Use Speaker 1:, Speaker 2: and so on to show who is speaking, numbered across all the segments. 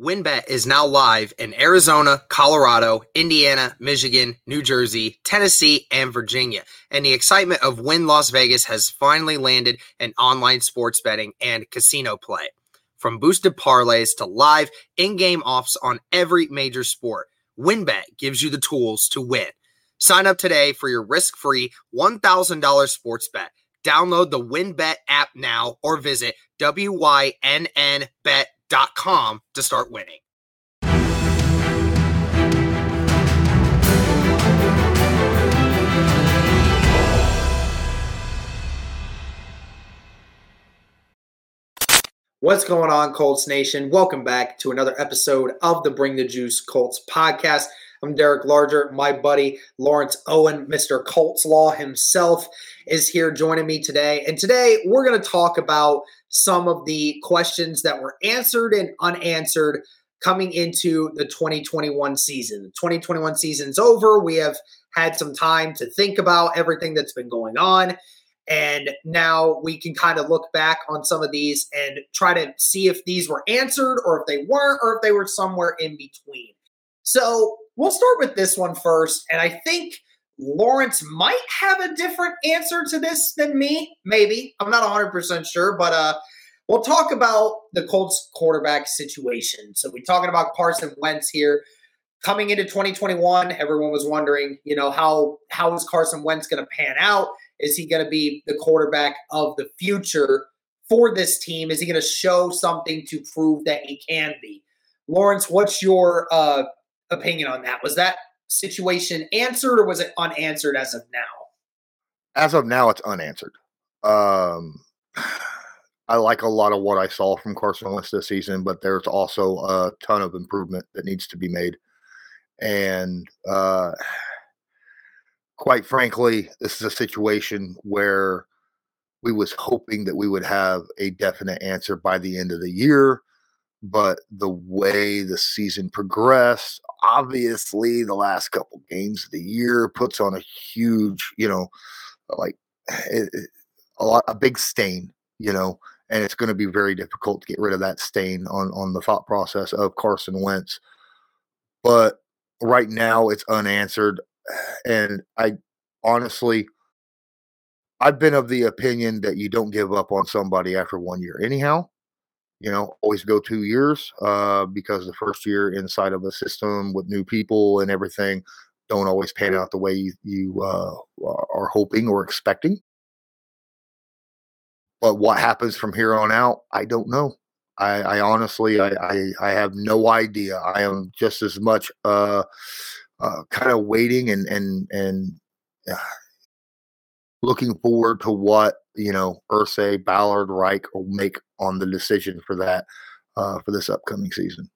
Speaker 1: WynnBET is now live in Arizona, Colorado, Indiana, Michigan, New Jersey, Tennessee, and Virginia. And the excitement of Wynn Las Vegas has finally landed in online sports betting and casino play. From boosted parlays to live in game offs on every major sport, WynnBET gives you the tools to win. Sign up today for your risk free $1,000 sports bet. Download the WynnBET app now or visit WYNNBet.com to start winning. What's going on, Colts Nation? Welcome back to another episode of the Bring the Juice Colts podcast. I'm Derek Larger. My buddy Lawrence Owen, Mr. Colts Law himself, is here joining me today. And today we're going to talk about some of the questions that were answered and unanswered coming into the 2021 season. The 2021 season's over. We have had some time to think about everything that's been going on. And now we can kind of look back on some of these and try to see if these were answered or if they weren't or if they were somewhere in between. So we'll start with this one first. And I think Lawrence might have a different answer to this than me. Maybe. I'm not 100% sure, but uh, we'll talk about the Colts quarterback situation. So we're talking about Carson Wentz here. Coming into 2021, everyone was wondering, you know, how how is Carson Wentz going to pan out? Is he going to be the quarterback of the future for this team? Is he going to show something to prove that he can be? Lawrence, what's your uh, opinion on that? Was that situation answered or was it unanswered as of now?
Speaker 2: As of now, it's unanswered. Um, I like a lot of what I saw from Carson Wentz this season, but there's also a ton of improvement that needs to be made. And uh, quite frankly, this is a situation where we was hoping that we would have a definite answer by the end of the year but the way the season progressed, obviously the last couple games of the year puts on a huge, you know, uh, like it, it, a lot a big stain, you know, and it's going to be very difficult to get rid of that stain on on the thought process of Carson Wentz. But right now it's unanswered and I honestly I've been of the opinion that you don't give up on somebody after one year anyhow you know, always go two years uh, because the first year inside of a system with new people and everything don't always pan out the way you, you uh, are hoping or expecting. But what happens from here on out, I don't know. I, I honestly, I, I, I, have no idea. I am just as much uh, uh kind of waiting and and and uh, looking forward to what you know Irsay, Ballard, Reich will make on the decision for that uh, for this upcoming season.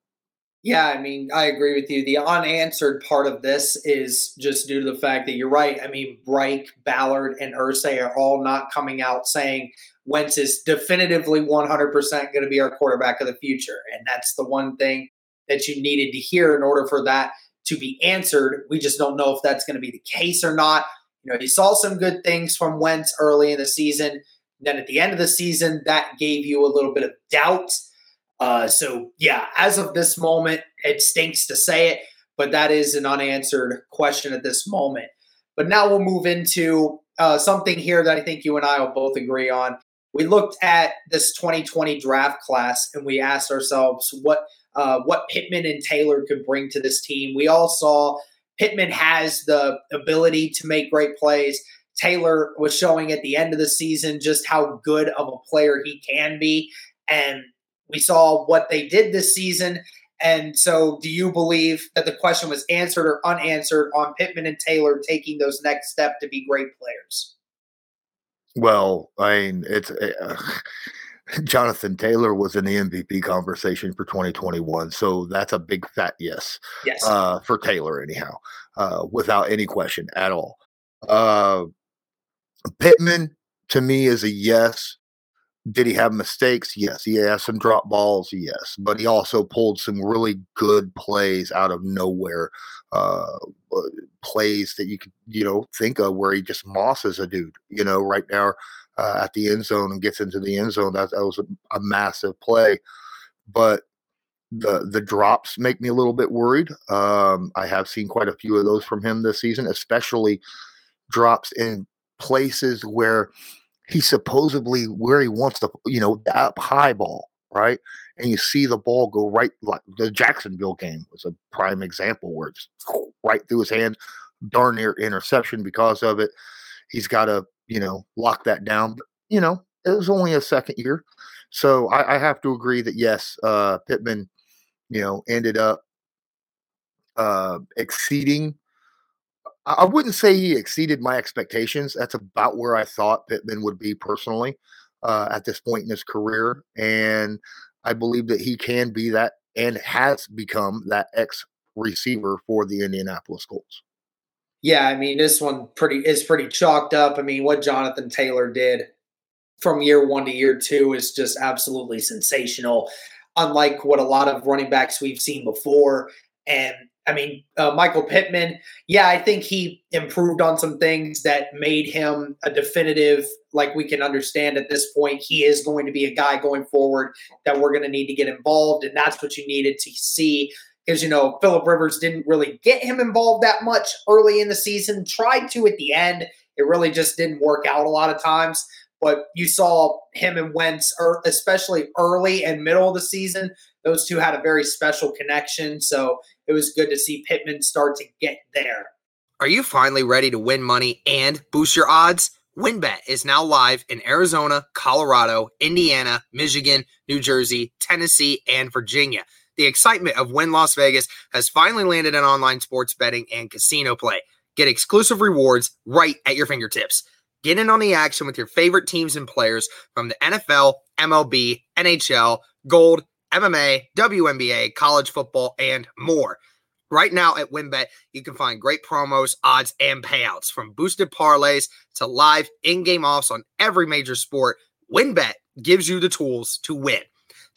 Speaker 1: Yeah, I mean, I agree with you. The unanswered part of this is just due to the fact that you're right. I mean, Reich, Ballard, and Irsay are all not coming out saying Wentz is definitively 100% going to be our quarterback of the future. And that's the one thing that you needed to hear in order for that to be answered. We just don't know if that's going to be the case or not. You know, saw some good things from Wentz early in the season. Then at the end of the season, that gave you a little bit of doubt. Uh, so, yeah, as of this moment, it stinks to say it, but that is an unanswered question at this moment. But now we'll move into uh, something here that I think you and I will both agree on. We looked at this 2020 draft class and we asked ourselves what uh, what Pittman and Taylor could bring to this team. We all saw Pittman has the ability to make great plays. Taylor was showing at the end of the season just how good of a player he can be. And we saw what they did this season. And so, do you believe that the question was answered or unanswered on Pittman and Taylor taking those next step to be great players?
Speaker 2: Well, I mean, it's uh, Jonathan Taylor was in the MVP conversation for 2021. So that's a big fat yes.
Speaker 1: Yes.
Speaker 2: Uh, for Taylor, anyhow, uh, without any question at all. Uh, Pittman, to me, is a yes. Did he have mistakes? Yes. He has some drop balls? Yes. But he also pulled some really good plays out of nowhere. Uh, uh plays that you could, you know, think of where he just mosses a dude, you know, right now uh, at the end zone and gets into the end zone. That, that was a, a massive play. But the the drops make me a little bit worried. Um, I have seen quite a few of those from him this season, especially drops in places where he supposedly where he wants to, you know up high ball, right? And you see the ball go right like the Jacksonville game was a prime example where it's right through his hand, darn near interception because of it. He's got to you know lock that down. But, you know, it was only a second year. So I, I have to agree that yes, uh, Pittman you know, ended up uh, exceeding. I wouldn't say he exceeded my expectations. That's about where I thought Pittman would be personally uh, at this point in his career, and I believe that he can be that and has become that ex receiver for the Indianapolis Colts.
Speaker 1: Yeah, I mean this one pretty is pretty chalked up. I mean what Jonathan Taylor did from year one to year two is just absolutely sensational unlike what a lot of running backs we've seen before. And I mean, uh, Michael Pittman, yeah, I think he improved on some things that made him a definitive, like we can understand at this point, he is going to be a guy going forward that we're going to need to get involved. And that's what you needed to see. Because, you know, Philip Rivers didn't really get him involved that much early in the season, tried to at the end. It really just didn't work out a lot of times. But you saw him and Wentz, especially early and middle of the season, those two had a very special connection. So it was good to see Pittman start to get there.
Speaker 3: Are you finally ready to win money and boost your odds? WynnBET is now live in Arizona, Colorado, Indiana, Michigan, New Jersey, Tennessee, and Virginia. The excitement of Wynn Las Vegas has finally landed in online sports betting and casino play. Get exclusive rewards right at your fingertips. Get in on the action with your favorite teams and players from the NFL, MLB, NHL, Gold, MMA, WNBA, college football, and more. Right now at WynnBET, you can find great promos, odds, and payouts from boosted parlays to live in game offs on every major sport. WynnBET gives you the tools to win.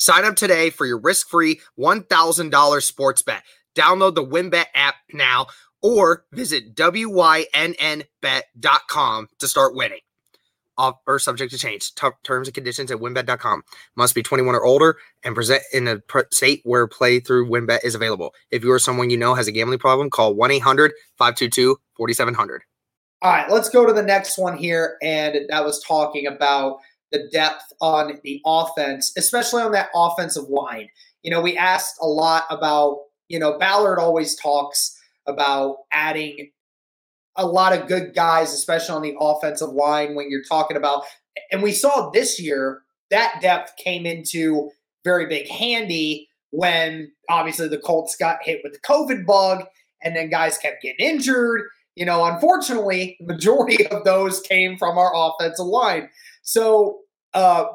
Speaker 3: Sign up today for your risk free $1,000 sports bet. Download the WynnBET app now or visit wynnbet.com to start winning. Offer subject to change. T- terms and conditions at wynnbet.com. Must be 21 or older and present in a state where play through WynnBET is available. If you or someone you know has a gambling problem, call 1 800 522 4700.
Speaker 1: All right, let's go to the next one here. And that was talking about the depth on the offense, especially on that offensive line. You know, we asked a lot about, you know, Ballard always talks about adding a lot of good guys, especially on the offensive line when you're talking about. And we saw this year that depth came into very big handy when obviously the Colts got hit with the COVID bug and then guys kept getting injured. You know, unfortunately, the majority of those came from our offensive line. So, uh,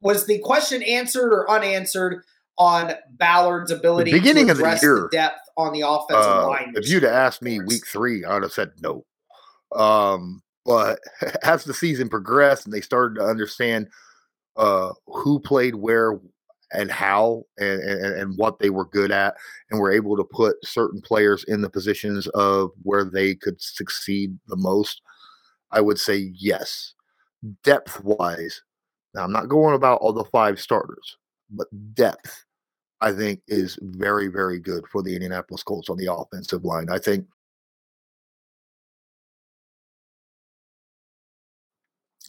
Speaker 1: was the question answered or unanswered on Ballard's ability
Speaker 2: the beginning
Speaker 1: to
Speaker 2: address of the, year,
Speaker 1: the depth on the offensive uh, line.
Speaker 2: If you'd asked me week three, I'd have said no. Um, but as the season progressed and they started to understand uh, who played where and how and, and, and what they were good at, and were able to put certain players in the positions of where they could succeed the most, I would say yes. Depth wise, now I'm not going about all the five starters, but depth I think is very, very good for the Indianapolis Colts on the offensive line. I think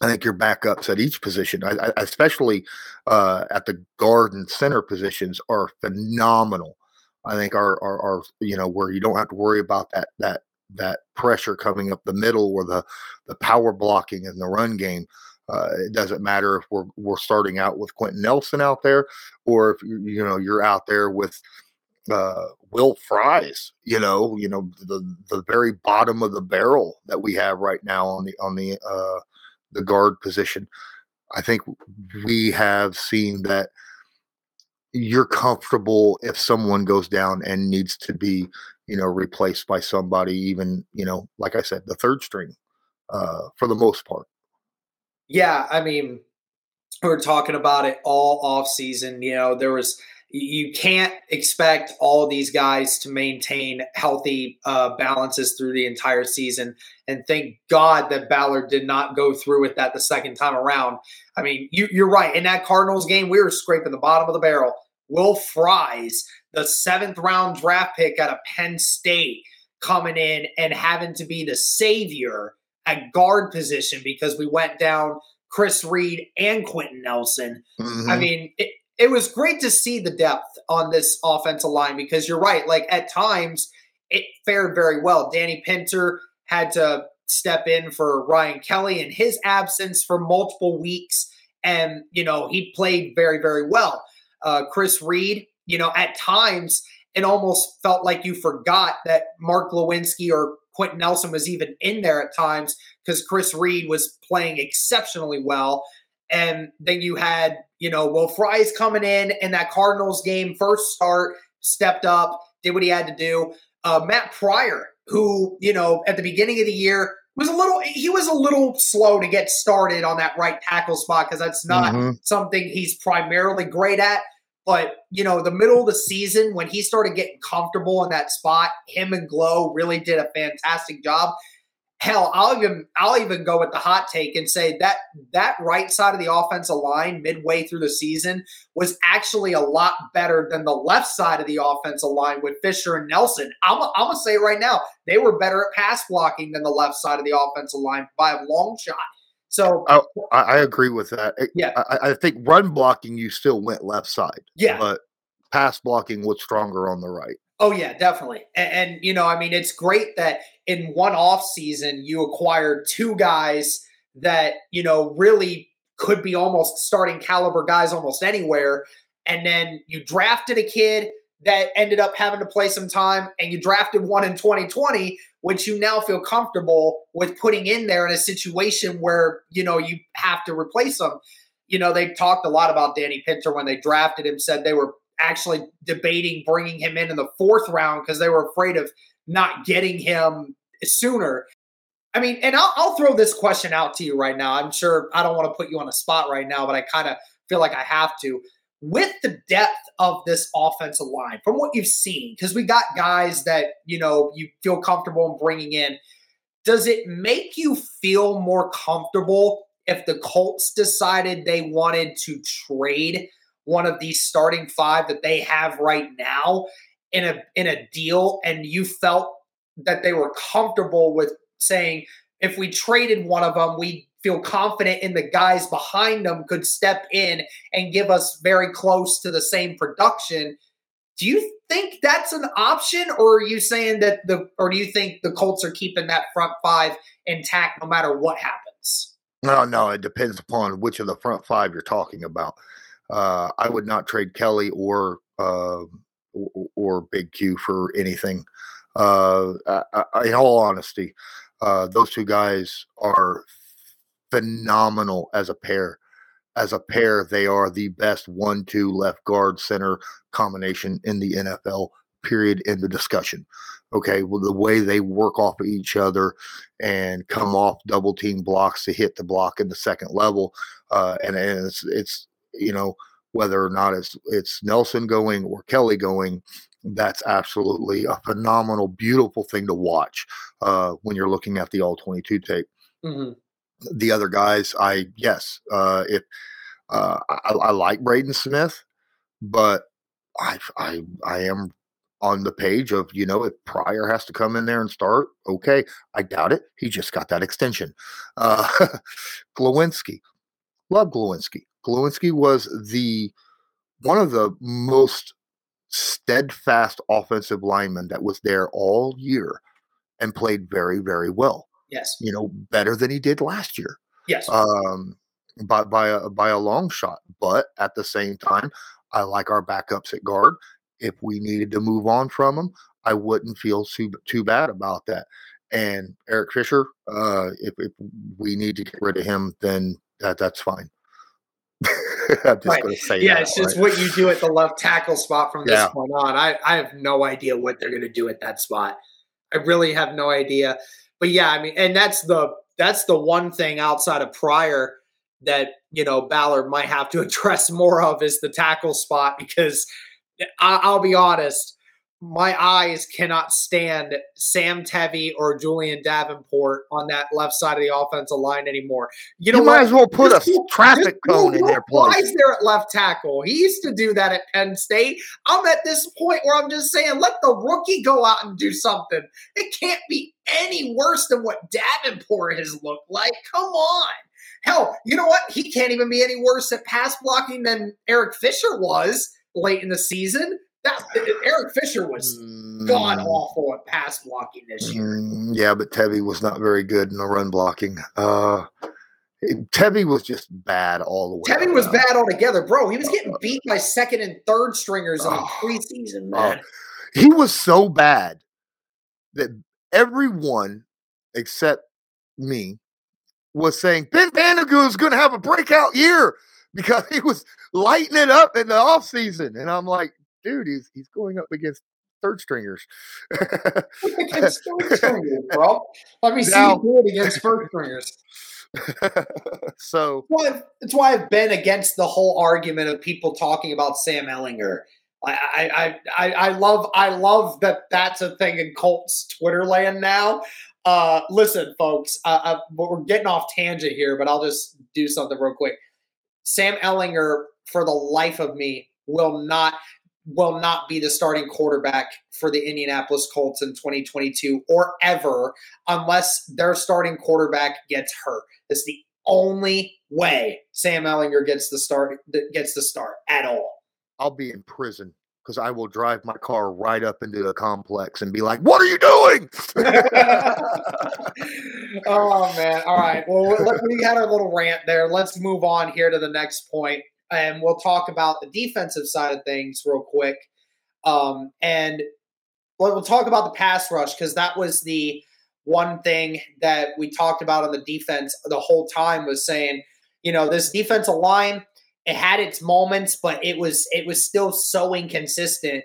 Speaker 2: I think your backups at each position, I, I, especially uh, at the guard and center positions, are phenomenal. I think are, are, are you know where you don't have to worry about that that that pressure coming up the middle or the the power blocking in the run game. Uh, it doesn't matter if we're we're starting out with Quenton Nelson out there, or if you, know you're out there with uh, Will Fries. You know, you know the the very bottom of the barrel that we have right now on the on the uh, the guard position. I think we have seen that you're comfortable if someone goes down and needs to be, you know, replaced by somebody, even, you know, like I said, the third string, uh, for the most part.
Speaker 1: Yeah, I mean, we are talking about it all off season. You know, there was you can't expect all these guys to maintain healthy uh, balances through the entire season. And thank God that Ballard did not go through with that the second time around. I mean, you, are right. In that Cardinals game, we were scraping the bottom of the barrel Will Fries, the seventh round draft pick out of Penn State, coming in and having to be the savior at guard position because we went down Chris Reed and Quenton Nelson.
Speaker 2: Mhm.
Speaker 1: I mean, it, it was great to see the depth on this offensive line because you're right. Like at times, it fared very well. Danny Pinter had to step in for Ryan Kelly in his absence for multiple weeks. And, you know, he played very, very well. Uh, Chris Reed, you know, at times it almost felt like you forgot that Mark Glowinski or Quenton Nelson was even in there at times because Chris Reed was playing exceptionally well. And then you had, you know, Will Fries coming in in that Cardinals game, first start, stepped up, did what he had to do. Uh, Matt Pryor, who, you know, at the beginning of the year was a little, he was a little slow to get started on that right tackle spot because that's not
Speaker 2: Mhm.
Speaker 1: something he's primarily great at. But, you know, the middle of the season, when he started getting comfortable in that spot, him and Glow really did a fantastic job. Hell, I'll even I'll even go with the hot take and say that that right side of the offensive line midway through the season was actually a lot better than the left side of the offensive line with Fisher and Nelson. I'm, I'm gonna say right now, they were better at pass blocking than the left side of the offensive line by a long shot. So oh,
Speaker 2: I, I agree with that.
Speaker 1: Yeah.
Speaker 2: I, I think run blocking you still went left side,
Speaker 1: yeah,
Speaker 2: but pass blocking was stronger on the right.
Speaker 1: Oh yeah, definitely. And, and you know, I mean, it's great that in one off season you acquired two guys that you know really could be almost starting caliber guys almost anywhere, and then you drafted a kid that ended up having to play some time, and you drafted one in 2020, which you now feel comfortable with putting in there in a situation where you know you have to replace them. You know, they talked a lot about Danny Pinter when they drafted him, said they were actually debating bringing him in in the fourth round because they were afraid of not getting him sooner. I mean, and I'll, I'll throw this question out to you right now. I'm sure I don't want to put you on a spot right now, but I kind of feel like I have to. With the depth of this offensive line, from what you've seen, because we got guys that you know you feel comfortable in bringing in, does it make you feel more comfortable if the Colts decided they wanted to trade one of these starting five that they have right now in a in a deal and you felt that they were comfortable with saying if we traded one of them we feel confident in the guys behind them could step in and give us very close to the same production do you think that's an option or are you saying that the or do you think the Colts are keeping that front five intact no matter what happens
Speaker 2: No, no, it depends upon which of the front five you're talking about. Uh, I would not trade Kelly or uh, or, or Big Q for anything. Uh, I, I, in all honesty, uh, those two guys are phenomenal as a pair. As a pair, they are the best one-two left guard center combination in the NFL. Period. In the discussion. Okay, well, the way they work off of each other and come off double team blocks to hit the block in the second level, uh, and, and it's it's you know whether or not it's it's Nelson going or Kelly going, that's absolutely a phenomenal, beautiful thing to watch uh, when you're looking at the all 22 tape.
Speaker 1: mm-hmm.
Speaker 2: The other guys, I yes, uh, if uh, I, I like Braden Smith, but I I I am on the page of you know if Pryor has to come in there and start, okay. I doubt it. He just got that extension. Uh, Glowinski, love Glowinski. Glowinski was the one of the most steadfast offensive linemen that was there all year and played very very well.
Speaker 1: Yes
Speaker 2: You know, better than he did last year
Speaker 1: yes
Speaker 2: um, by by a by a long shot. But at the same time, I like our backups at guard. If we needed to move on from them, I wouldn't feel too too bad about that. And Eric Fisher, uh, if, if we need to get rid of him, then that that's fine. I'm just
Speaker 1: Right.
Speaker 2: going to say
Speaker 1: yeah,
Speaker 2: that,
Speaker 1: it's just
Speaker 2: right?
Speaker 1: what you do at the left tackle spot from this
Speaker 2: Yeah.
Speaker 1: point on. I, I have no idea what they're going to do at that spot. I really have no idea. But yeah, I mean, and that's the that's the one thing outside of Pryor that you know Ballard might have to address more of is the tackle spot because I, I'll be honest, my eyes cannot stand Sam Tevi or Julian Davenport on that left side of the offensive line anymore. You know,
Speaker 2: You might
Speaker 1: what?
Speaker 2: as well put
Speaker 1: This
Speaker 2: a traffic cone in their place.
Speaker 1: there at left tackle. He used to do that at Penn State. I'm at this point where I'm just saying, let the rookie go out and do something. It can't be any worse than what Davenport has looked like. Come on. Hell, you know what? He can't even be any worse at pass blocking than Eric Fisher was late in the season. That Eric Fisher was god
Speaker 2: Mm,
Speaker 1: awful at pass blocking this year.
Speaker 2: mm, yeah, but Tevi was not very good in the run blocking. Uh, Tevi was just bad all the way.
Speaker 1: Tevin was bad altogether, bro. He was getting beat by second and third stringers in the preseason, man.
Speaker 2: he was so bad that everyone except me was saying Ben Banogu is going to have a breakout year because he was lighting it up in the offseason. And I'm like, dude, he's he's going up against third stringers.
Speaker 1: against third stringers, bro. Let me see you do it against first stringers.
Speaker 2: so
Speaker 1: it's why I've been against the whole argument of people talking about Sam Ehlinger. I, I, I, I, I love, I love that that's a thing in Colts Twitter land now. Uh, listen, folks, uh, uh, we're getting off tangent here, but I'll just do something real quick. Sam Ehlinger, for the life of me, will not will not be the starting quarterback for the Indianapolis Colts in 2022 or ever unless their starting quarterback gets hurt. It's the only way Sam Ehlinger gets the start gets the start at all.
Speaker 2: I'll be in prison because I will drive my car right up into the complex and be like, "What are you doing?"
Speaker 1: oh man! All right. Well, we had our little rant there. Let's move on here to the next point, and we'll talk about the defensive side of things real quick. Um, and well, we'll talk about the pass rush because that was the one thing that we talked about on the defense the whole time was saying, you know, this defensive line it had its moments, but it was it was still so inconsistent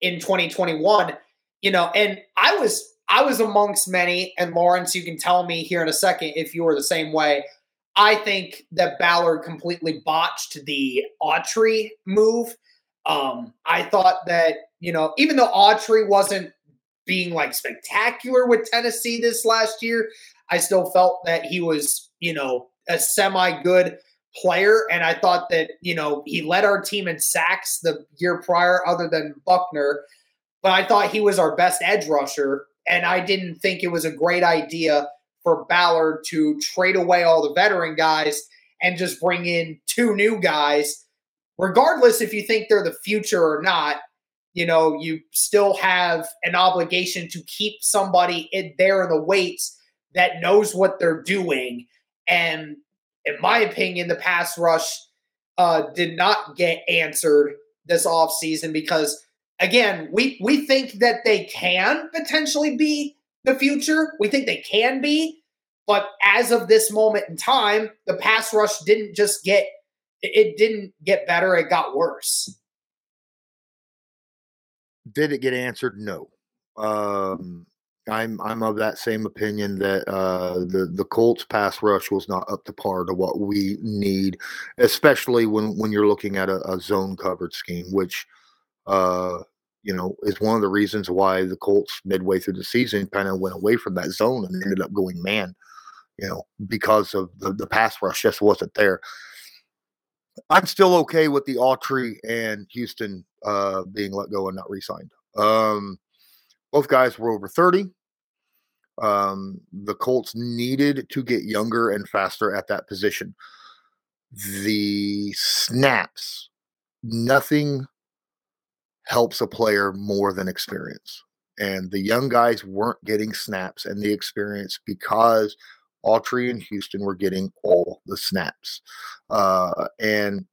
Speaker 1: in 2021. You know, and I was I was amongst many, and Lawrence, you can tell me here in a second if you were the same way. I think that Ballard completely botched the Autry move. Um, I thought that, you know, even though Autry wasn't being like spectacular with Tennessee this last year, I still felt that he was, you know, a semi good player. And I thought that, you know, he led our team in sacks the year prior, other than Buckner. But I thought he was our best edge rusher. And I didn't think it was a great idea for Ballard to trade away all the veteran guys and just bring in two new guys. Regardless if you think they're the future or not, you know, you still have an obligation to keep somebody in there in the weights that knows what they're doing. And in my opinion, the pass rush uh, did not get answered this offseason because again, we we think that they can potentially be the future. We think they can be, but as of this moment in time, the pass rush didn't just get it didn't get better, it got worse.
Speaker 2: Did it get answered? No. Um, I'm I'm of that same opinion that uh, the the Colts pass rush was not up to par to what we need, especially when when you're looking at a, a zone covered scheme, which uh, you know is one of the reasons why the Colts midway through the season kind of went away from that zone and ended up going man, you know, because of the the pass rush just wasn't there. I'm still okay with the Autry and Houston uh, being let go and not re-signed. Um, both guys were over 30. Um, the Colts needed to get younger and faster at that position. The snaps, nothing helps a player more than experience. And the young guys weren't getting snaps and the experience because Autry and Houston were getting all the snaps. Uh, and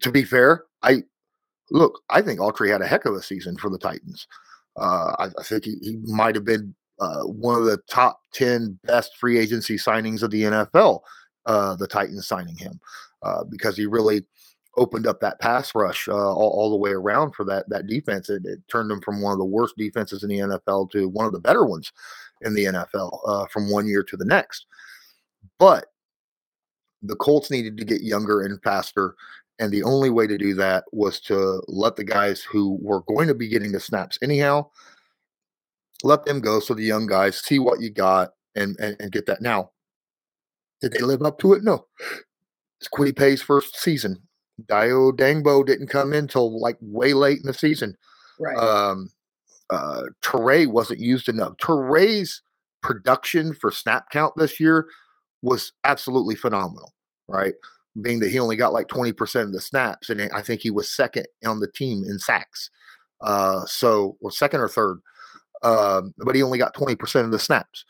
Speaker 2: to be fair, I look, I think Autry had a heck of a season for the Titans. Uh, I, I think he, he might have been uh, one of the top 10 best free agency signings of the NFL, uh, the Titans signing him, uh, because he really opened up that pass rush uh, all, all, the way around for that, that defense. It, it, turned them from one of the worst defenses in the NFL to one of the better ones in the NFL uh, from one year to the next. But the Colts needed to get younger and faster And the only way to do that was to let the guys who were going to be getting the snaps anyhow, let them go so the young guys see what you got and, and, and get that. Now, did they live up to it? No. It's Kwity Paye's first season. Dayo Odeyingbo didn't come in till like way late in the season.
Speaker 1: Right.
Speaker 2: Um, uh, Turay wasn't used enough. Turay's production for snap count this year was absolutely phenomenal, right? Being that he only got like 20% of the snaps, and I think he was second on the team in sacks. Uh, so, or second or third, um, but he only got 20% of the snaps.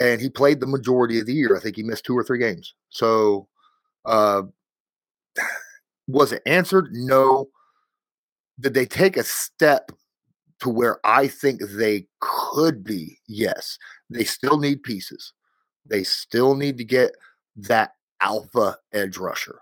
Speaker 2: And he played the majority of the year. I think he missed two or three games. So, uh, was it answered? No. Did they take a step to where I think they could be? Yes. They still need pieces. They still need to get that alpha edge rusher.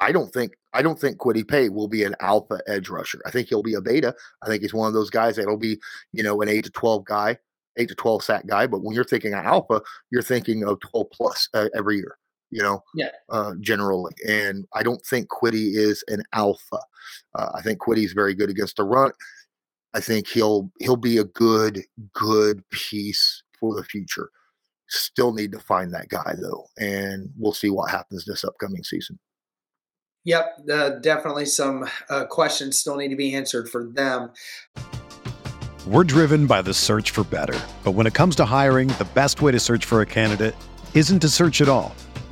Speaker 2: I don't think I don't think Kwity Paye will be an alpha edge rusher. I think he'll be a beta. I think he's one of those guys that'll be, you know, an eight to twelve guy, eight to twelve sack guy. But when you're thinking of alpha, you're thinking of twelve plus uh, every year you know,
Speaker 1: yeah,
Speaker 2: uh, generally. And I don't think Kwity is an alpha. Uh, I think Kwity's very good against the run. I think he'll he'll be a good good piece for the future. Still need to find that guy though, and we'll see what happens this upcoming season.
Speaker 1: Yep, uh, definitely some uh, questions still need to be answered for them.
Speaker 4: We're driven by the search for better, but when it comes to hiring, the best way to search for a candidate isn't to search at all.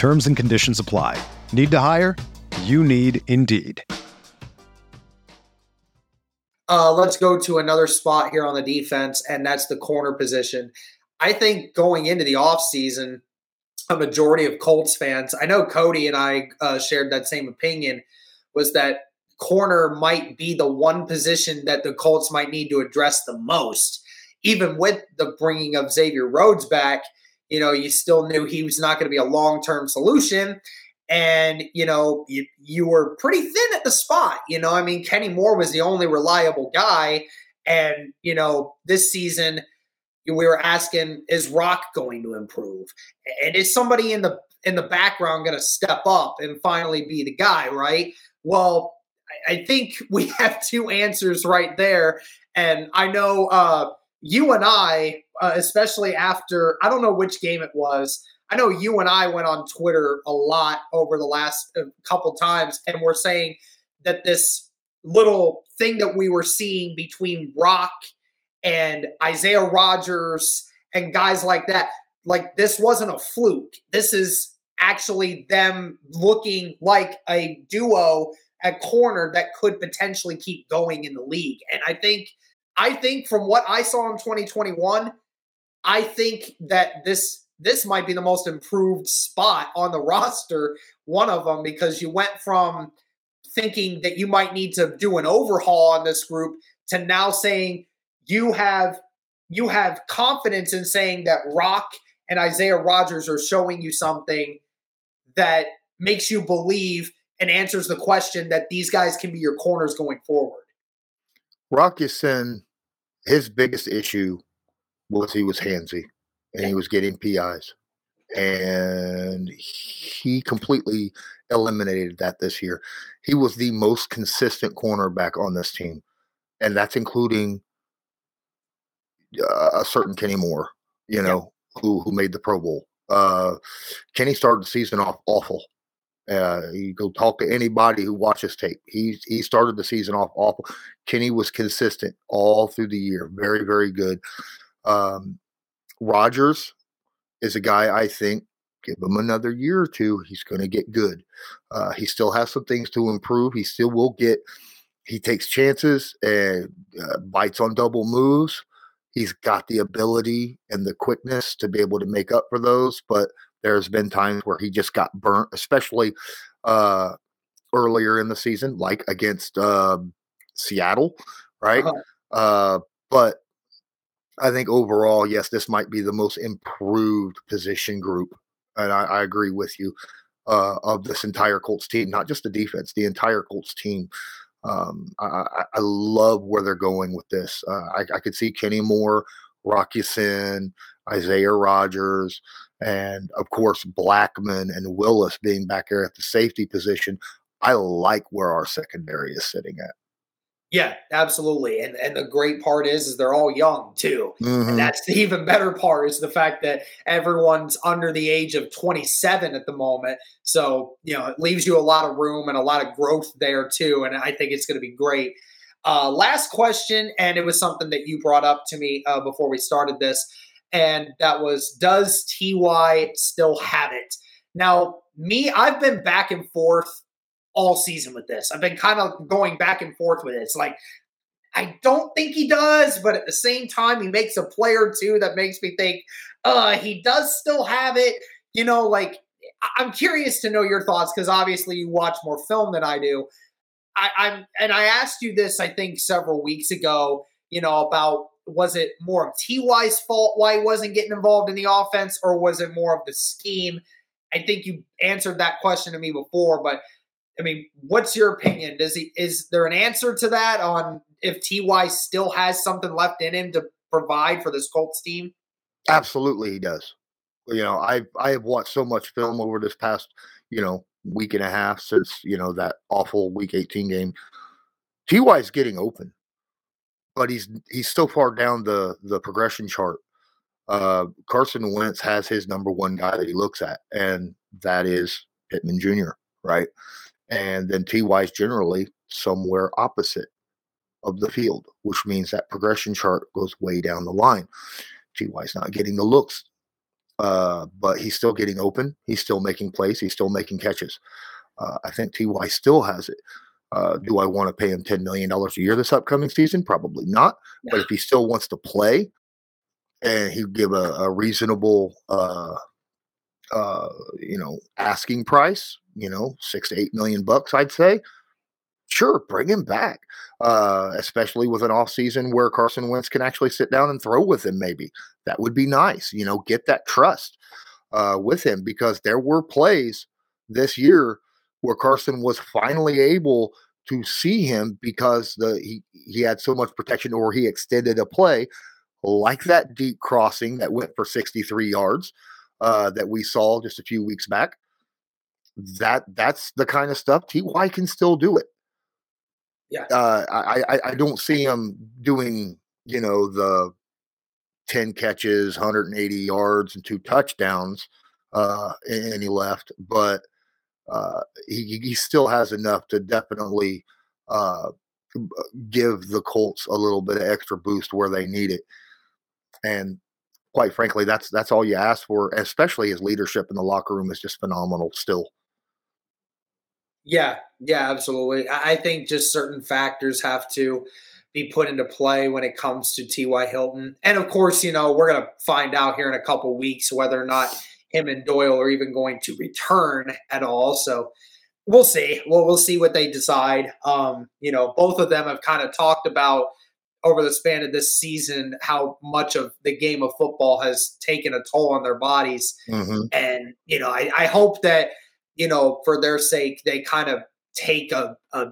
Speaker 4: Terms and conditions apply. Need to hire? You need Indeed.
Speaker 1: Uh, let's go to another spot here on the defense, and that's the corner position. I think going into the offseason, a majority of Colts fans, I know Cody and I uh, shared that same opinion, was that corner might be the one position that the Colts might need to address the most. Even with the bringing of Xavier Rhodes back, you know, you still knew he was not going to be a long term solution. And, you know, you, you were pretty thin at the spot. You know, I mean, Kenny Moore was the only reliable guy. And, you know, this season, we were asking, is Rock going to improve? And is somebody in the in the background going to step up and finally be the guy, right? Well, I think we have two answers right there. And I know uh, you and I, uh, especially after, I don't know which game it was. I know you and I went on Twitter a lot over the last uh, couple times, and we're saying that this little thing that we were seeing between Rock and Isaiah Rodgers and guys like that, like this wasn't a fluke. This is actually them looking like a duo at corner that could potentially keep going in the league. And I think I think from what I saw in 2021, I think that this this might be the most improved spot on the roster, one of them because you went from thinking that you might need to do an overhaul on this group to now saying you have you have confidence in saying that Rock and Isaiah Rodgers are showing you something that makes you believe and answers the question that these guys can be your corners going forward.
Speaker 2: Rock Ya-Sin, his biggest issue was he was handsy and he was getting PIs. And he completely eliminated that this year. He was the most consistent cornerback on this team. And that's including uh, a certain Kenny Moore, you know, who who made the Pro Bowl. Uh, Kenny started the season off awful Uh, you go talk to anybody who watches tape. He he started the season off awful. Kenny was consistent all through the year, very very good. Um, Rodgers is a guy I think give him another year or two, he's going to get good. Uh, he still has some things to improve. He still will get. He takes chances and uh, bites on double moves. He's got the ability and the quickness to be able to make up for those, but there's been times where he just got burnt, especially uh, earlier in the season, like against uh, Seattle, right? Uh-huh. Uh, but I think overall, yes, this might be the most improved position group, and I, I agree with you uh, of this entire Colts team, not just the defense, the entire Colts team. Um, I, I, love where they're going with this. Uh, I, I, could see Kenny Moore, Rock Ya-Sin, Isaiah Rodgers, and of course Blackmon and Willis being back there at the safety position. I like where our secondary is sitting at.
Speaker 1: Yeah, absolutely. And and the great part is is they're all young too. Mm-hmm. And that's the even better part is the fact that everyone's under the age of 27 at the moment. So, you know, it leaves you a lot of room and a lot of growth there too. And I think it's going to be great. Uh, last question, and it was something that you brought up to me uh, before we started this, and that was Does TY still have it? Now, me, I've been back and forth all season with this. I've been kind of going back and forth with it. It's like I don't think he does, but at the same time, he makes a play or two that makes me think, uh, he does still have it. You know, like I'm curious to know your thoughts because obviously you watch more film than I do. I, I'm and I asked you this, I think, several weeks ago, you know, about was it more of TY's fault why he wasn't getting involved in the offense, or was it more of the scheme? I think you answered that question to me before, but I mean, what's your opinion? Does he is there an answer to that on if Ty still has something left in him to provide for this Colts team?
Speaker 2: Absolutely, he does. You know, I I have watched so much film over this past you know week and a half since you know that awful Week 18 game. Ty is getting open, but he's he's still far down the the progression chart. Uh, Carson Wentz has his number one guy that he looks at, and that is Pittman Jr. Right, and then TY is generally somewhere opposite of the field, which means that progression chart goes way down the line. TY is not getting the looks, uh, but he's still getting open. He's still making plays. He's still making catches. Uh, I think TY still has it. Uh, do I want to pay him $10 million a year this upcoming season? Probably not. Yeah. But if he still wants to play and he give a, a reasonable, uh, uh, you know, asking price, you know, six to eight million bucks, I'd say. Sure, bring him back, uh, especially with an off season where Carson Wentz can actually sit down and throw with him. Maybe that would be nice. You know, get that trust uh, with him because there were plays this year where Carson was finally able to see him because the he he had so much protection or he extended a play like that deep crossing that went for 63 yards uh, that we saw just a few weeks back that that's the kind of stuff Ty can still do it.
Speaker 1: Yeah,
Speaker 2: uh, I, I I don't see him doing you know the ten catches, 180 yards, and two touchdowns, uh, and he left, but uh, he he still has enough to definitely uh, give the Colts a little bit of extra boost where they need it, and quite frankly, that's that's all you ask for. Especially his leadership in the locker room is just phenomenal still.
Speaker 1: Yeah, yeah, absolutely. I think just certain factors have to be put into play when it comes to T.Y. Hilton. And of course, you know, we're going to find out here in a couple weeks whether or not him and Doyle are even going to return at all. So we'll see. Well, we'll see what they decide. Um, you know, both of them have kind of talked about over the span of this season how much of the game of football has taken a toll on their bodies. Mm-hmm. And, you know, I, I hope that – you know, for their sake, they kind of take a, a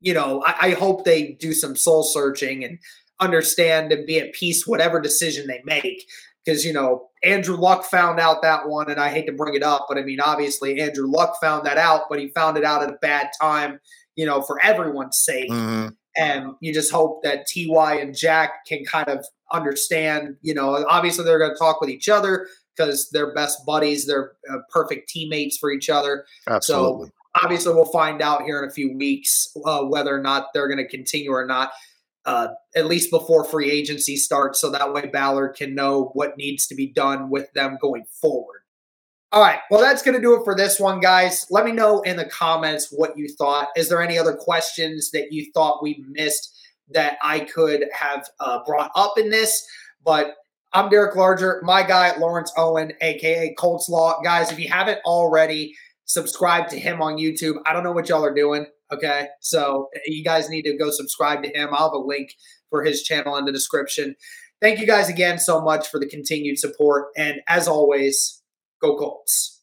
Speaker 1: you know, I, I hope they do some soul searching and understand and be at peace whatever decision they make. Because, you know, Andrew Luck found out that one, and I hate to bring it up, but I mean, obviously, Andrew Luck found that out, but he found it out at a bad time, you know, for everyone's sake. Mm-hmm. And you just hope that TY and Jack can kind of understand, you know, obviously they're going to talk with each other because they're best buddies. They're uh, perfect teammates for each other.
Speaker 2: Absolutely.
Speaker 1: So obviously, we'll find out here in a few weeks uh, whether or not they're going to continue or not. Uh, at least before free agency starts, so that way Ballard can know what needs to be done with them going forward. All right. Well, that's going to do it for this one, guys. Let me know in the comments what you thought. Is there any other questions that you thought we missed that I could have uh, brought up in this? But I'm Derek Larger, my guy, Lawrence Owen, aka Colts Law. Guys, if you haven't already, subscribe to him on YouTube. I don't know what y'all are doing. Okay. So eh, you guys need to go subscribe to him. I'll have a link for his channel in the description. Thank you guys again so much for the continued support. And as always, Go Colts.